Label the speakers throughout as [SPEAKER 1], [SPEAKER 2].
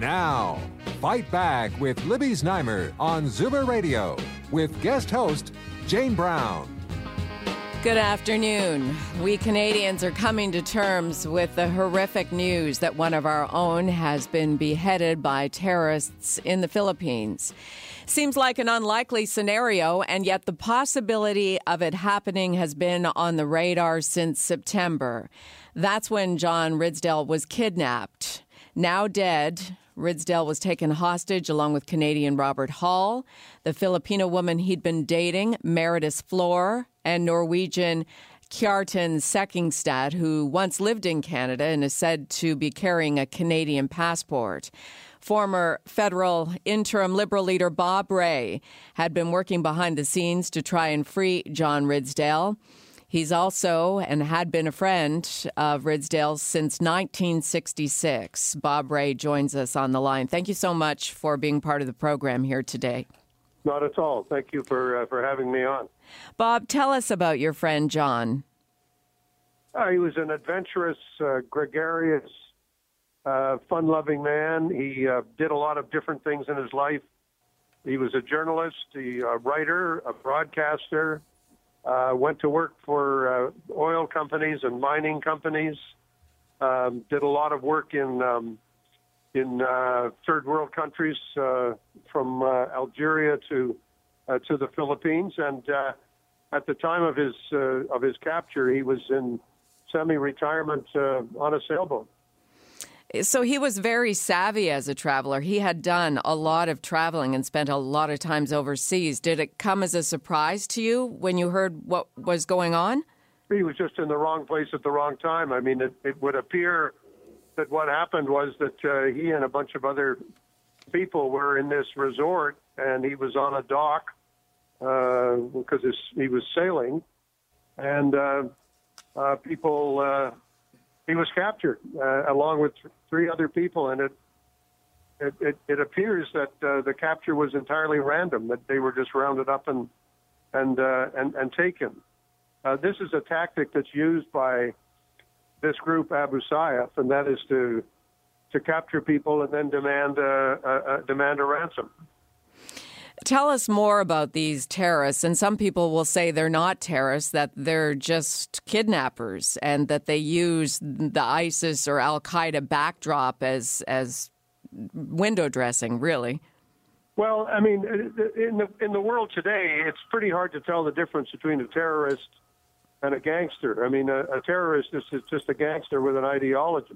[SPEAKER 1] Now, Fight Back with Libby Znaimer on Zoomer Radio with guest host Jane Brown.
[SPEAKER 2] Good afternoon. We Canadians are coming to terms with the horrific news that one of our own has been beheaded by terrorists in the Philippines. Seems like an unlikely scenario, and yet the possibility of it happening has been on the radar since September. That's when John Ridsdale was kidnapped. Now dead, Ridsdale was taken hostage along with Canadian Robert Hall, the Filipino woman he'd been dating, Marites Flor, and Norwegian Kjartan Sekkingstad, who once lived in Canada and is said to be carrying a Canadian passport. Former federal interim Liberal leader Bob Rae had been working behind the scenes to try and free John Ridsdale. He's also and had been a friend of Ridsdale since 1966. Bob Rae joins us on the line. Thank you so much for being part of the program here today.
[SPEAKER 3] Not at all. Thank you for uh, for having me on.
[SPEAKER 2] Bob, tell us about your friend John.
[SPEAKER 3] Uh, he was an adventurous, uh, gregarious, uh, fun-loving man. He uh, did a lot of different things in his life. He was a journalist, a writer, a broadcaster, uh, went to work for uh, oil companies and mining companies. Um, did a lot of work in um, in uh, third world countries, uh, from uh, Algeria to uh, to the Philippines. And at the time of his of his capture, he was in semi-retirement on a sailboat.
[SPEAKER 2] So he was very savvy as a traveler. He had done a lot of traveling and spent a lot of times overseas. Did it come as a surprise to you when you heard what was going on?
[SPEAKER 3] He was just in the wrong place at the wrong time. I mean, it, it would appear that what happened was that uh, he and a bunch of other people were in this resort, and he was on a dock uh, because he was sailing, and uh, uh, people uh, he was captured uh, along with three other people, and it it, it, it appears that uh, the capture was entirely random; that they were just rounded up and and uh, and, and taken. Uh, this is a tactic that's used by this group Abu Sayyaf, and that is to to capture people and then demand a, a, a demand a ransom.
[SPEAKER 2] Tell us more about these terrorists. And some people will say they're not terrorists, that they're just kidnappers, and that they use the ISIS or Al Qaeda backdrop as as window dressing, really.
[SPEAKER 3] Well, I mean, uh, in the in the world today, it's pretty hard to tell the difference between a terrorist and a gangster. I mean, a, a terrorist is just a gangster with an ideology.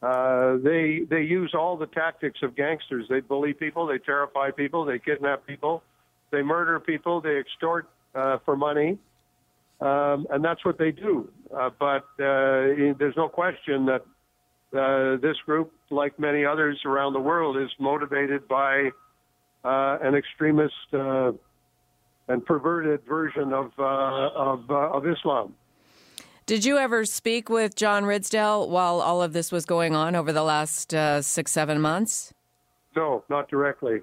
[SPEAKER 3] Uh, they they use all the tactics of gangsters. They bully people, they terrify people, they kidnap people, they murder people, they extort uh, for money, um, and that's what they do. Uh, but uh, there's no question that uh, this group, like many others around the world, is motivated by uh, an extremist uh, and perverted version of uh, of, of Islam.
[SPEAKER 2] Did you ever speak with John Ridsdale while all of this was going on over the last uh, six, seven months?
[SPEAKER 3] No, not directly.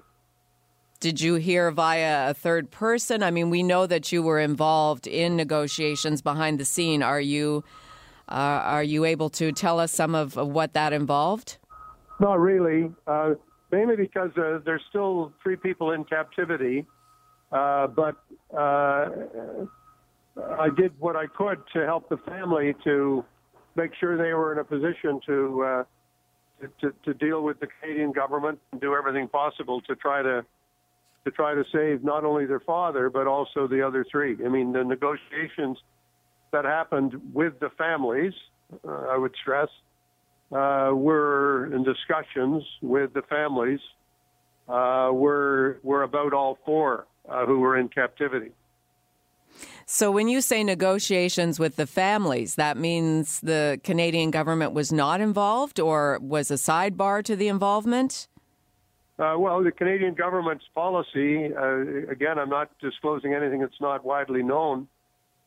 [SPEAKER 2] Did you hear via a third person? I mean, we know that you were involved in negotiations behind the scene. Are you uh, are you able to tell us some of what that involved?
[SPEAKER 3] Not really, uh, mainly because uh, there's still three people in captivity, uh, but uh, I did what I could to help the family to make sure they were in a position to uh, to, to deal with the Canadian government and do everything possible to try to to try to save not only their father but also the other three. I mean, the negotiations that happened with the families, uh, I would stress, uh, were in discussions with the families. Uh, were were about all four uh, who were in captivity.
[SPEAKER 2] So, when you say negotiations with the families, that means the Canadian government was not involved or was a sidebar to the involvement?
[SPEAKER 3] Uh, well, the Canadian government's policy, uh, again, I'm not disclosing anything that's not widely known.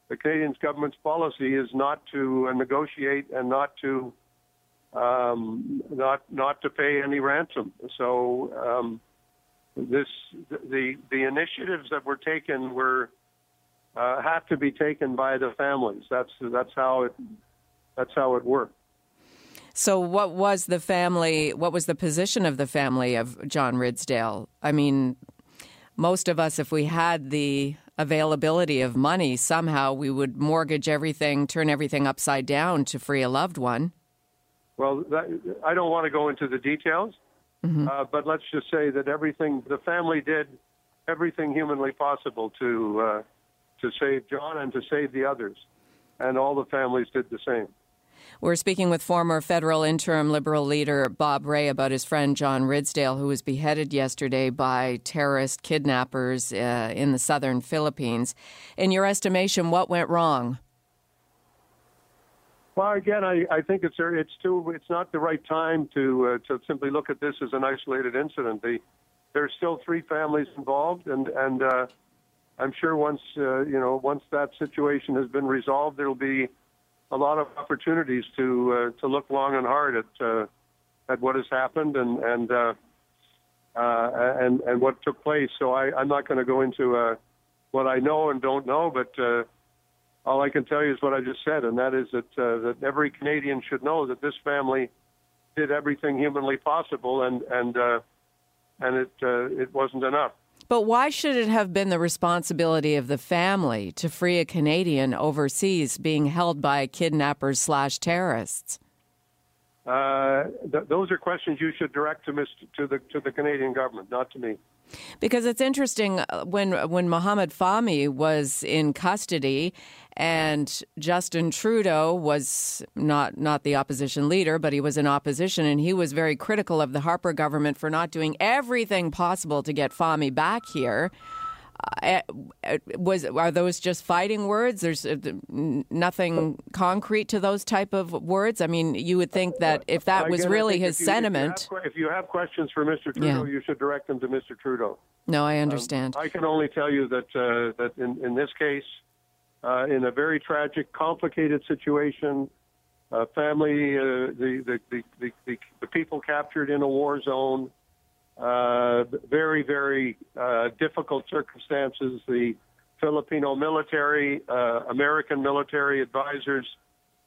[SPEAKER 3] The Canadian government's policy is not to uh, negotiate and not to um, not not to pay any ransom. So um, this the the initiatives that were taken were uh, have to be taken by the families. That's that's how it that's how it worked.
[SPEAKER 2] So, what was the family? What was the position of the family of John Ridsdale? I mean, most of us, if we had the availability of money, somehow we would mortgage everything, turn everything upside down to free a loved one.
[SPEAKER 3] Well, that, I don't want to go into the details, mm-hmm. uh, but let's just say that everything the family did everything humanly possible to uh, to save John and to save the others, and all the families did the same.
[SPEAKER 2] We're speaking with former federal interim Liberal leader Bob Rae about his friend John Ridsdale, who was beheaded yesterday by terrorist kidnappers uh, in the southern Philippines. In your estimation, what went wrong?
[SPEAKER 3] Well, again, I, I think it's it's too it's not the right time to uh, to simply look at this as an isolated incident. The, there's still three families involved, and and uh, I'm sure once uh, you know once that situation has been resolved, there'll be a lot of opportunities to uh, to look long and hard at uh, at what has happened and and uh, uh, and and what took place. So I, I'm not going to go into uh, what I know and don't know, but uh, all I can tell you is what I just said, and that is that uh, that every Canadian should know that this family did everything humanly possible, and and uh, and it uh, it wasn't enough.
[SPEAKER 2] But why should it have been the responsibility of the family to free a Canadian overseas being held by kidnappers slash terrorists?
[SPEAKER 3] Uh, th- those are questions you should direct to, Mr. to the to the Canadian government, not to me.
[SPEAKER 2] Because it's interesting uh, when when Mohamed Fahmy was in custody and Justin Trudeau was not not the opposition leader, but he was in opposition, and he was very critical of the Harper government for not doing everything possible to get Fahmy back here. Uh, uh was are those just fighting words? There's uh, nothing concrete to those type of words. I mean, you would think that if that was really his
[SPEAKER 3] if you,
[SPEAKER 2] sentiment.
[SPEAKER 3] If you, have, if you, have, questions for Mr. Trudeau, yeah. you should direct them to Mr. Trudeau.
[SPEAKER 2] No, I understand.
[SPEAKER 3] Um, I can only tell you that uh, that in, in this case, uh, in a very tragic, complicated situation. Uh, family, uh, the, the, the, the, the people captured in a war zone, uh, very, very uh, difficult circumstances. The Filipino military, uh, American military advisors,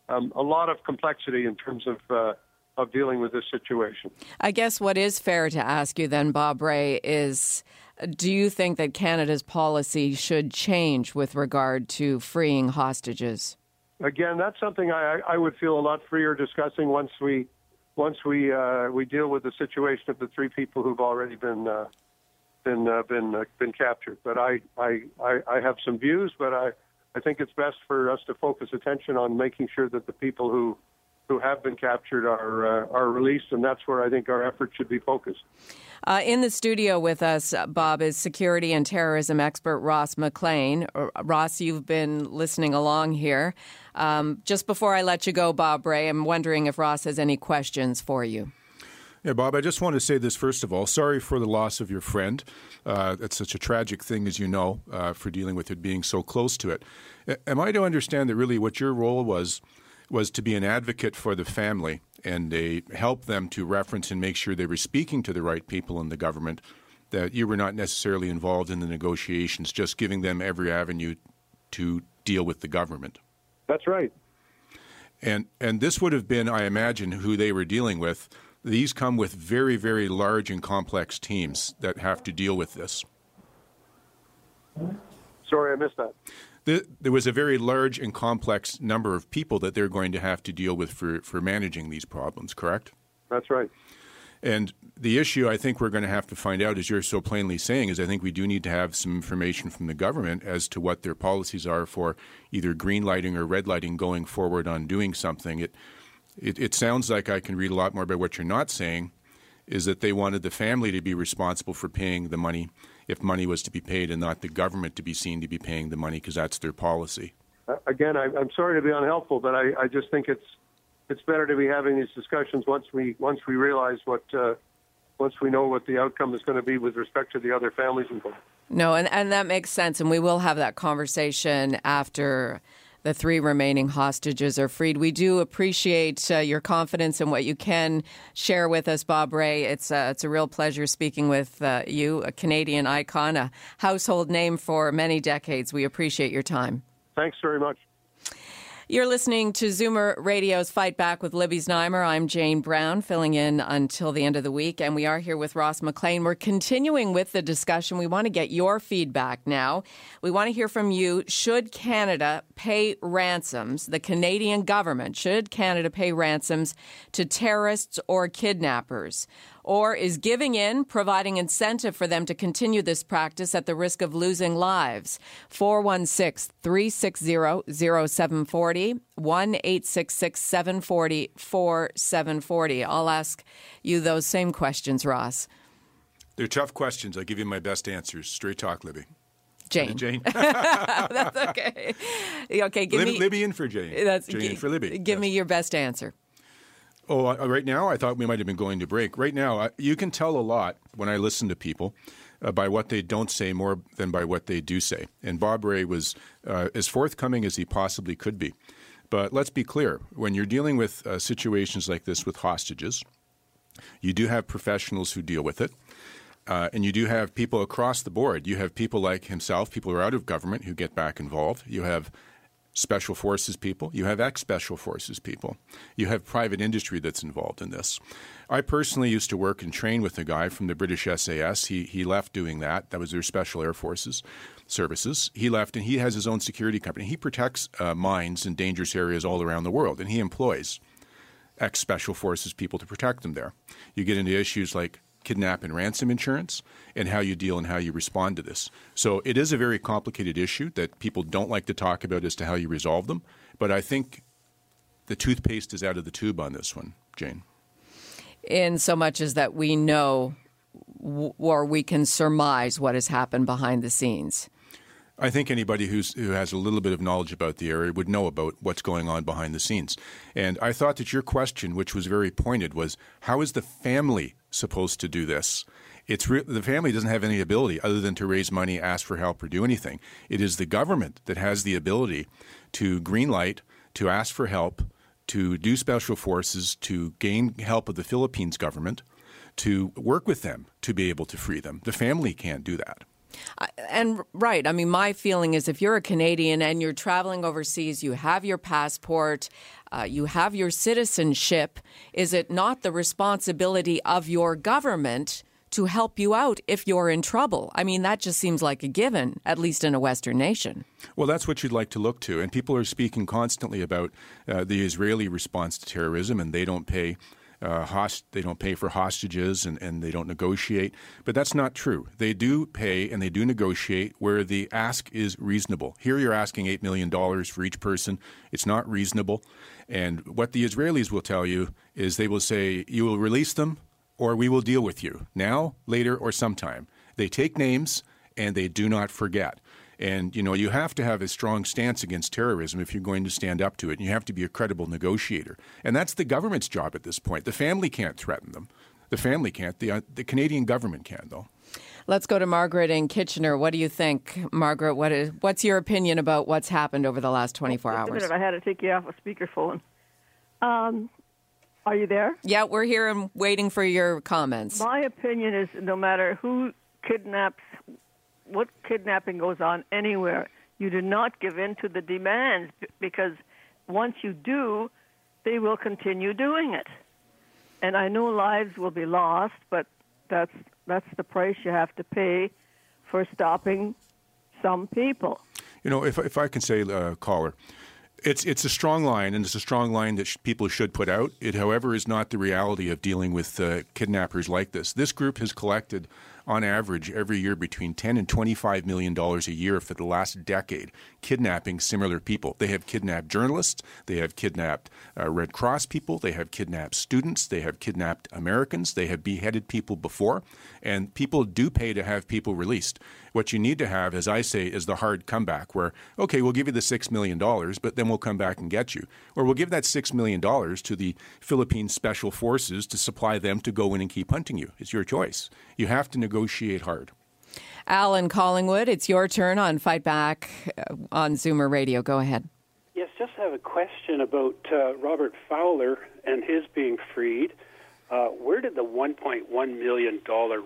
[SPEAKER 3] um, a lot of complexity in terms of uh, of dealing with this situation.
[SPEAKER 2] I guess what is fair to ask you then, Bob Rae, is do you think that Canada's policy should change with regard to freeing hostages?
[SPEAKER 3] Again, that's something I, I would feel a lot freer discussing once we once we uh, we deal with the situation of the three people who've already been uh, been uh, been uh, been captured. But I, I I have some views, but I I think it's best for us to focus attention on making sure that the people who who have been captured are uh, are released, and that's where I think our efforts should be focused.
[SPEAKER 2] Uh, in the studio with us, Bob, is security and terrorism expert Ross McLean. Uh, Ross, you've been listening along here. Um, just before I let you go, Bob Rae, I'm wondering if Ross has any questions for you.
[SPEAKER 4] Yeah, Bob, I just want to say this first of all. Sorry for the loss of your friend. Uh, it's such a tragic thing, as you know, uh, for dealing with it being so close to it. Am I to understand that really what your role was was to be an advocate for the family and they help them to reference and make sure they were speaking to the right people in the government, that you were not necessarily involved in the negotiations, just giving them every avenue to deal with the government.
[SPEAKER 3] That's right.
[SPEAKER 4] And and this would have been, I imagine, who they were dealing with. These come with very, very large and complex teams that have to deal with this.
[SPEAKER 3] Sorry, I missed that
[SPEAKER 4] the, there was a very large and complex number of people that they're going to have to deal with for, for managing these problems, correct?
[SPEAKER 3] That's right.
[SPEAKER 4] And the issue I think we're going to have to find out, as you're so plainly saying, is I think we do need to have some information from the government as to what their policies are for either green lighting or red lighting going forward on doing something. It, it, it sounds like I can read a lot more about what you're not saying, is that they wanted the family to be responsible for paying the money if money was to be paid and not the government to be seen to be paying the money because that's their policy.
[SPEAKER 3] Uh, again, I, am sorry to be unhelpful, but I, I, just think it's it's better to be having these discussions once we once we realize what uh, once we know what the outcome is going to be with respect to the other families involved.
[SPEAKER 2] No, and, and that makes sense. And we will have that conversation after the three remaining hostages are freed. We do appreciate uh, your confidence in what you can share with us, Bob Rae. It's, uh, it's a real pleasure speaking with uh, you, a Canadian icon, a household name for many decades. We appreciate your time.
[SPEAKER 3] Thanks very much.
[SPEAKER 2] You're listening to Zoomer Radio's Fight Back with Libby Znaimer. I'm Jane Brown, filling in until the end of the week, and we are here with Ross McLean. We're continuing with the discussion. We want to get your feedback now. We want to hear from you. Should Canada pay ransoms, the Canadian government, should Canada pay ransoms to terrorists or kidnappers? Or is giving in, providing incentive for them to continue this practice at the risk of losing lives. 416 360 0740, 1 866 740 4740. I'll ask you those same questions, Ross.
[SPEAKER 4] They're tough questions. I'll give you my best answers. Straight talk, Libby.
[SPEAKER 2] Jane.
[SPEAKER 4] Jane.
[SPEAKER 2] that's okay. Okay, give
[SPEAKER 4] Lib-
[SPEAKER 2] me
[SPEAKER 4] Libby in for Jane.
[SPEAKER 2] That's
[SPEAKER 4] Jane
[SPEAKER 2] gi-
[SPEAKER 4] for Libby.
[SPEAKER 2] Give
[SPEAKER 4] Yes.
[SPEAKER 2] me your best answer.
[SPEAKER 4] Oh, right now, I thought we might have been going to break. Right now, you can tell a lot when I listen to people uh, by what they don't say more than by what they do say. And Bob Rae was uh, as forthcoming as he possibly could be. But let's be clear when you're dealing with uh, situations like this with hostages, you do have professionals who deal with it. Uh, and you do have people across the board. You have people like himself, people who are out of government who get back involved. You have special forces people. You have ex special forces people. You have private industry that's involved in this. I personally used to work and train with a guy from the British SAS. He, he left doing that. That was their special air forces services. He left and he has his own security company. He protects uh, mines in dangerous areas all around the world, and he employs ex special forces people to protect them there. You get into issues like kidnap and ransom insurance and how you deal and how you respond to this. So it is a very complicated issue that people don't like to talk about as to how you resolve them. But I think the toothpaste is out of the tube on this one, Jane.
[SPEAKER 2] in so much as that we know or we can surmise what has happened behind the scenes.
[SPEAKER 4] I think anybody who's, who has a little bit of knowledge about the area would know about what's going on behind the scenes. And I thought that your question, which was very pointed, was how is the family supposed to do this? It's re- the family doesn't have any ability other than to raise money, ask for help, or do anything. It is the government that has the ability to green light, to ask for help, to do special forces, to gain help of the Philippines government, to work with them to be able to free them. The family can't do that.
[SPEAKER 2] And right, I mean, my feeling is if you're a Canadian and you're traveling overseas, you have your passport, uh, you have your citizenship, is it not the responsibility of your government to help you out if you're in trouble? I mean, that just seems like a given, at least in a Western nation.
[SPEAKER 4] Well, that's what you'd like to look to. And people are speaking constantly about uh, the Israeli response to terrorism, and they don't pay. Uh, host- they don't pay for hostages and, and they don't negotiate. But that's not true. They do pay and they do negotiate where the ask is reasonable. Here you're asking $8 million for each person. It's not reasonable. And what the Israelis will tell you is they will say, you will release them or we will deal with you now, later, or sometime. They take names and they do not forget. And you know, you have to have a strong stance against terrorism if you're going to stand up to it. And you have to be a credible negotiator. And that's the government's job at this point. The family can't threaten them. The family can't. The, uh, the Canadian government can, though.
[SPEAKER 2] Let's go to Margaret in Kitchener. What do you think, Margaret? What is, what's your opinion about what's happened over the last 24
[SPEAKER 5] Just
[SPEAKER 2] hours?
[SPEAKER 5] minute, I had to take you off a speakerphone. Um, are you there?
[SPEAKER 2] Yeah, we're here and waiting for your comments.
[SPEAKER 5] My opinion is no matter who kidnaps, what kidnapping goes on anywhere, you do not give in to the demands because once you do, they will continue doing it. And I know lives will be lost, but that's that's the price you have to pay for stopping some people.
[SPEAKER 4] You know, if, if I can say, uh, caller, it's it's a strong line, and it's a strong line that sh- people should put out. It, however, is not the reality of dealing with uh, kidnappers like this. This group has collected on average, every year between 10 and 25 million dollars a year for the last decade, kidnapping similar people. They have kidnapped journalists, they have kidnapped uh, Red Cross people, they have kidnapped students, they have kidnapped Americans, they have beheaded people before, and people do pay to have people released. What you need to have, as I say, is the hard comeback where, okay, we'll give you the $6 million, but then we'll come back and get you. Or we'll give that $6 million to the Philippine Special Forces to supply them to go in and keep hunting you. It's your choice. You have to hard.
[SPEAKER 2] Alan Collingwood, it's your turn on Fight Back uh, on Zoomer Radio. Go ahead.
[SPEAKER 6] Yes, just have a question about uh, Robert Fowler and his being freed. Uh, where did the $1.1 million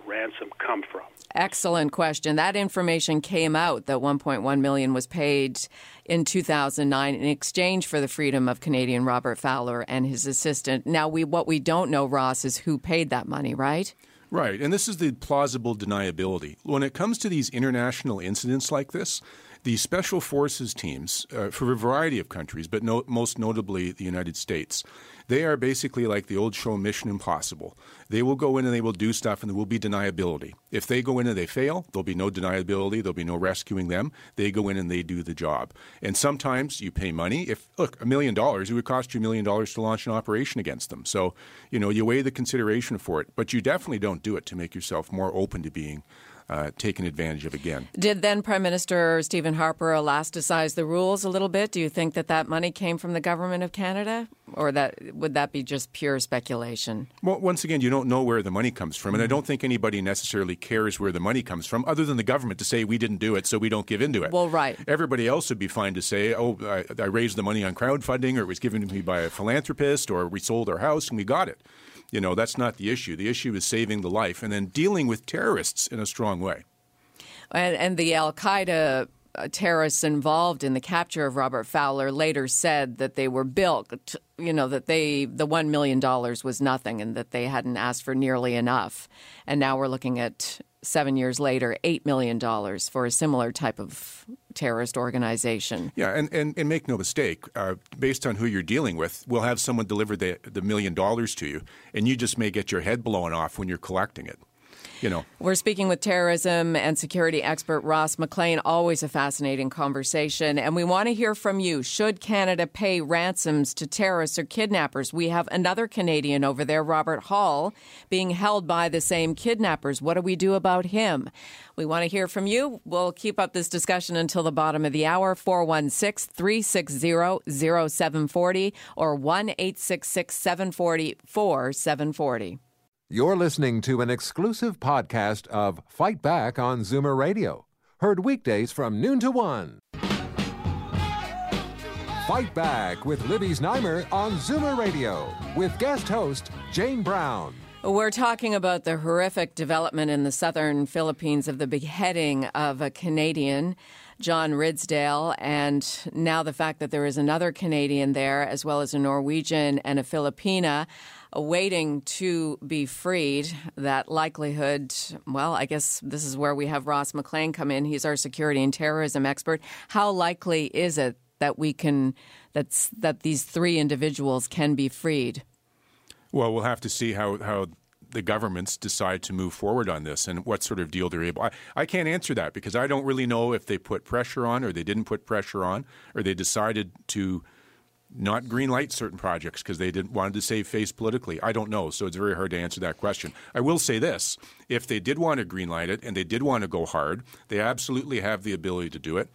[SPEAKER 6] ransom come from?
[SPEAKER 2] Excellent question. That information came out that 1.1 million was paid in 2009 in exchange for the freedom of Canadian Robert Fowler and his assistant. Now, we what we don't know, Ross, is who paid that money, right?
[SPEAKER 4] Right, and this is the plausible deniability. When it comes to these international incidents like this, the special forces teams uh, for a variety of countries, but no, most notably the United States, they are basically like the old show Mission Impossible. They will go in and they will do stuff, and there will be deniability. If they go in and they fail, there'll be no deniability. There'll be no rescuing them. They go in and they do the job. And sometimes you pay money. If look, a million dollars, it would cost you a million dollars to launch an operation against them. So you know you weigh the consideration for it, but you definitely don't do it to make yourself more open to being uh, taken advantage of again.
[SPEAKER 2] Did then Prime Minister Stephen Harper elasticize the rules a little bit? Do you think that that money came from the government of Canada, or that would that be just pure speculation?
[SPEAKER 4] Well, once again, you don't know where the money comes from, and I don't think anybody necessarily cares where the money comes from, other than the government to say we didn't do it, so we don't give into it.
[SPEAKER 2] Well, right.
[SPEAKER 4] Everybody else would be fine to say, oh, I, I raised the money on crowdfunding, or it was given to me by a philanthropist, or we sold our house and we got it. You know, that's not the issue. The issue is saving the life and then dealing with terrorists in a strong way.
[SPEAKER 2] And, and the Al Qaeda terrorists involved in the capture of Robert Fowler later said that they were bilked, you know, that they the $1 million was nothing and that they hadn't asked for nearly enough. And now we're looking at seven years later, $8 million for a similar type of terrorist organization.
[SPEAKER 4] Yeah, and, and, and make no mistake, uh, based on who you're dealing with, we'll have someone deliver the, the million dollars to you, and you just may get your head blown off when you're collecting it you know.
[SPEAKER 2] We're speaking with terrorism and security expert Ross McLean. Always a fascinating conversation. And we want to hear from you. Should Canada pay ransoms to terrorists or kidnappers? We have another Canadian over there, Robert Hall, being held by the same kidnappers. What do we do about him? We want to hear from you. We'll keep up this discussion until the bottom of the hour. 416 360 0740 or 1 866 740 4740.
[SPEAKER 1] You're listening to an exclusive podcast of Fight Back on Zoomer Radio, heard weekdays from noon to one. Fight Back with Libby Znaimer on Zoomer Radio with guest host Jane Brown.
[SPEAKER 2] We're talking about the horrific development in the southern Philippines of the beheading of a Canadian. John Ridsdale, and now the fact that there is another Canadian there, as well as a Norwegian and a Filipina waiting to be freed. That likelihood, well, I guess this is where we have Ross McLean come in. He's our security and terrorism expert. How likely is it that we can that's that these three individuals can be freed?
[SPEAKER 4] Well, we'll have to see how how the governments decide to move forward on this and what sort of deal they're able. I, I can't answer that because I don't really know if they put pressure on or they didn't put pressure on or they decided to not green light certain projects because they didn't wanted to save face politically. I don't know, so it's very hard to answer that question. I will say this: if they did want to green light it and they did want to go hard, they absolutely have the ability to do it.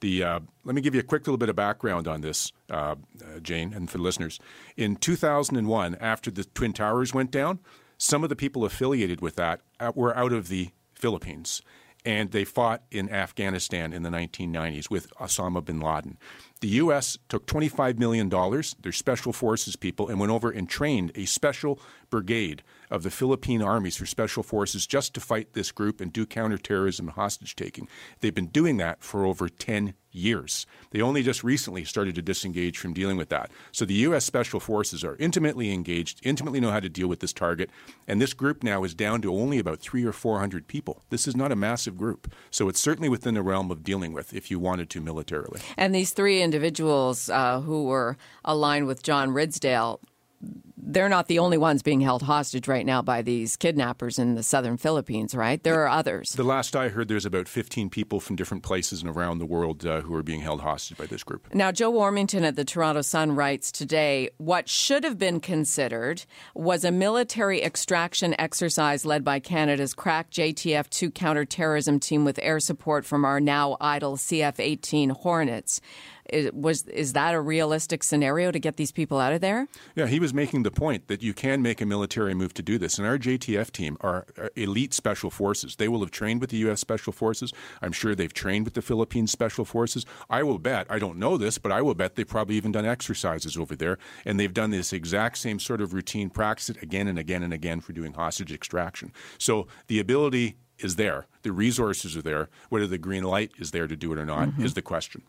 [SPEAKER 4] The uh, let me give you a quick little bit of background on this, uh, uh, Jane, and for the listeners. In 2001, after the Twin Towers went down, some of the people affiliated with that uh, were out of the Philippines and they fought in Afghanistan in the 1990s with Osama bin Laden. The U.S. took $25 million, their special forces people, and went over and trained a special brigade of the Philippine armies for special forces just to fight this group and do counterterrorism and hostage taking. They've been doing that for over 10 years. They only just recently started to disengage from dealing with that. So the U.S. Special Forces are intimately engaged, intimately know how to deal with this target, and this group now is down to only about three or 400 people. This is not a massive group. So it's certainly within the realm of dealing with if you wanted to militarily.
[SPEAKER 2] And these three individuals uh, who were aligned with John Ridsdale they're not the only ones being held hostage right now by these kidnappers in the southern Philippines, right? There are others.
[SPEAKER 4] The last I heard, there's about 15 people from different places and around the world uh, who are being held hostage by this group.
[SPEAKER 2] Now, Joe Warmington at the Toronto Sun writes today what should have been considered was a military extraction exercise led by Canada's crack JTF 2 counterterrorism team with air support from our now idle CF 18 Hornets. Is, was is that a realistic scenario to get these people out of there?
[SPEAKER 4] Yeah, he was making the point that you can make a military move to do this. And our JTF team are elite special forces. They will have trained with the U.S. Special Forces. I'm sure they've trained with the Philippine Special Forces. I will bet, I don't know this, but I will bet they've probably even done exercises over there. And they've done this exact same sort of routine practice again and again and again for doing hostage extraction. So the ability is there. The resources are there. Whether the green light is there to do it or not mm-hmm. is the question.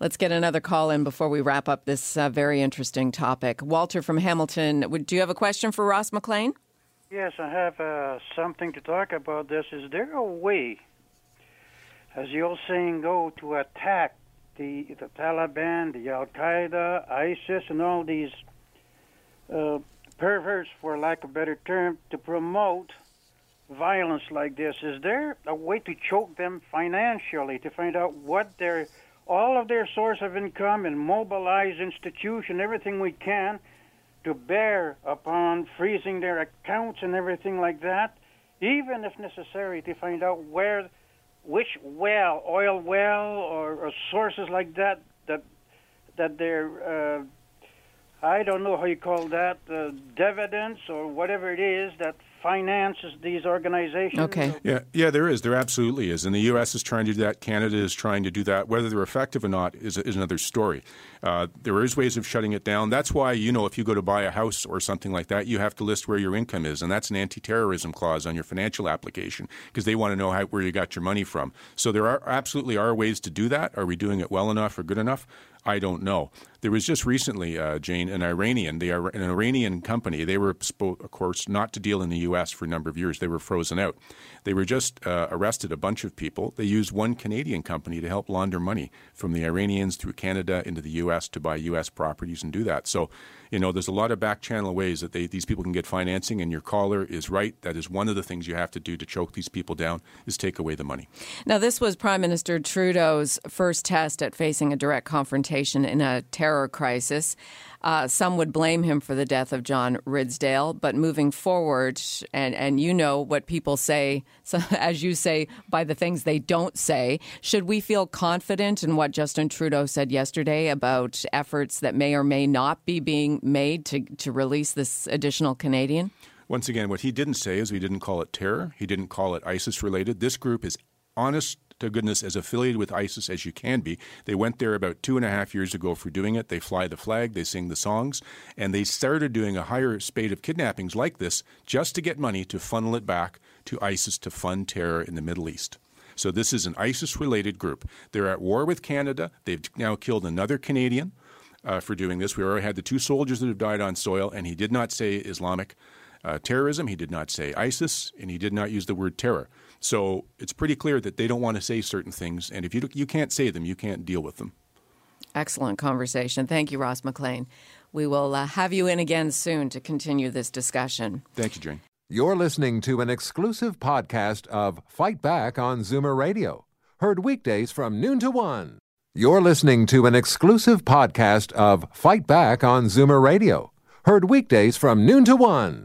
[SPEAKER 2] Let's get another call in before we wrap up this uh, very interesting topic. Walter from Hamilton, do you have a question for Ross McLean?
[SPEAKER 7] Yes, I have uh, something to talk about this. Is there a way, as the old saying go, to attack the, the Taliban, the Al Qaeda, ISIS, and all these uh, perverts, for lack of a better term, to promote violence like this? Is there a way to choke them financially to find out what their all of their source of income and mobilize institution everything we can to bear upon freezing their accounts and everything like that, even if necessary to find out where which well, oil well or, or sources like that that that they're uh, I don't know how you call that, uh, dividends or whatever it is that finances these organizations.
[SPEAKER 2] Okay.
[SPEAKER 4] Yeah, yeah, there is. There absolutely is. And the U.S. is trying to do that. Canada is trying to do that. Whether they're effective or not is, is another story. Uh, there is ways of shutting it down. That's why, you know, if you go to buy a house or something like that, you have to list where your income is. And that's an anti terrorism clause on your financial application because they want to know how, where you got your money from. So there are absolutely are ways to do that. Are we doing it well enough or good enough? I don't know. There was just recently, uh, Jane, an Iranian, the, an Iranian company. They were, of course, not to deal in the U.S. for a number of years. They were frozen out. They were just uh, arrested a bunch of people. They used one Canadian company to help launder money from the Iranians through Canada into the U.S. to buy U.S. properties and do that. So you know, there's a lot of back channel ways that they, these people can get financing, and your caller is right. That is one of the things you have to do to choke these people down is take away the money.
[SPEAKER 2] Now, this was Prime Minister Trudeau's first test at facing a direct confrontation in a terror crisis. Uh, some would blame him for the death of John Ridsdale, but moving forward, and, and you know what people say, so as you say, by the things they don't say, should we feel confident in what Justin Trudeau said yesterday about efforts that may or may not be being made to, to release this additional Canadian?
[SPEAKER 4] Once again, what he didn't say is we didn't call it terror. He didn't call it ISIS related. This group is honest to goodness as affiliated with ISIS as you can be. They went there about two and a half years ago for doing it. They fly the flag, they sing the songs, and they started doing a higher spate of kidnappings like this just to get money to funnel it back to ISIS to fund terror in the Middle East. So this is an ISIS related group. They're at war with Canada. They've now killed another Canadian uh, for doing this. We already had the two soldiers that have died on soil, and he did not say Islamic uh, terrorism. He did not say ISIS, and he did not use the word terror. So it's pretty clear that they don't want to say certain things, and if you you can't say them, you can't deal with them.
[SPEAKER 2] Excellent conversation. Thank you, Ross McLean. We will uh, have you in again soon to continue this discussion.
[SPEAKER 4] Thank you, Jane.
[SPEAKER 1] You're listening to an exclusive podcast of Fight Back on Zoomer Radio, heard weekdays from noon to one. You're listening to an exclusive podcast of Fight Back on Zoomer Radio, heard weekdays from noon to one.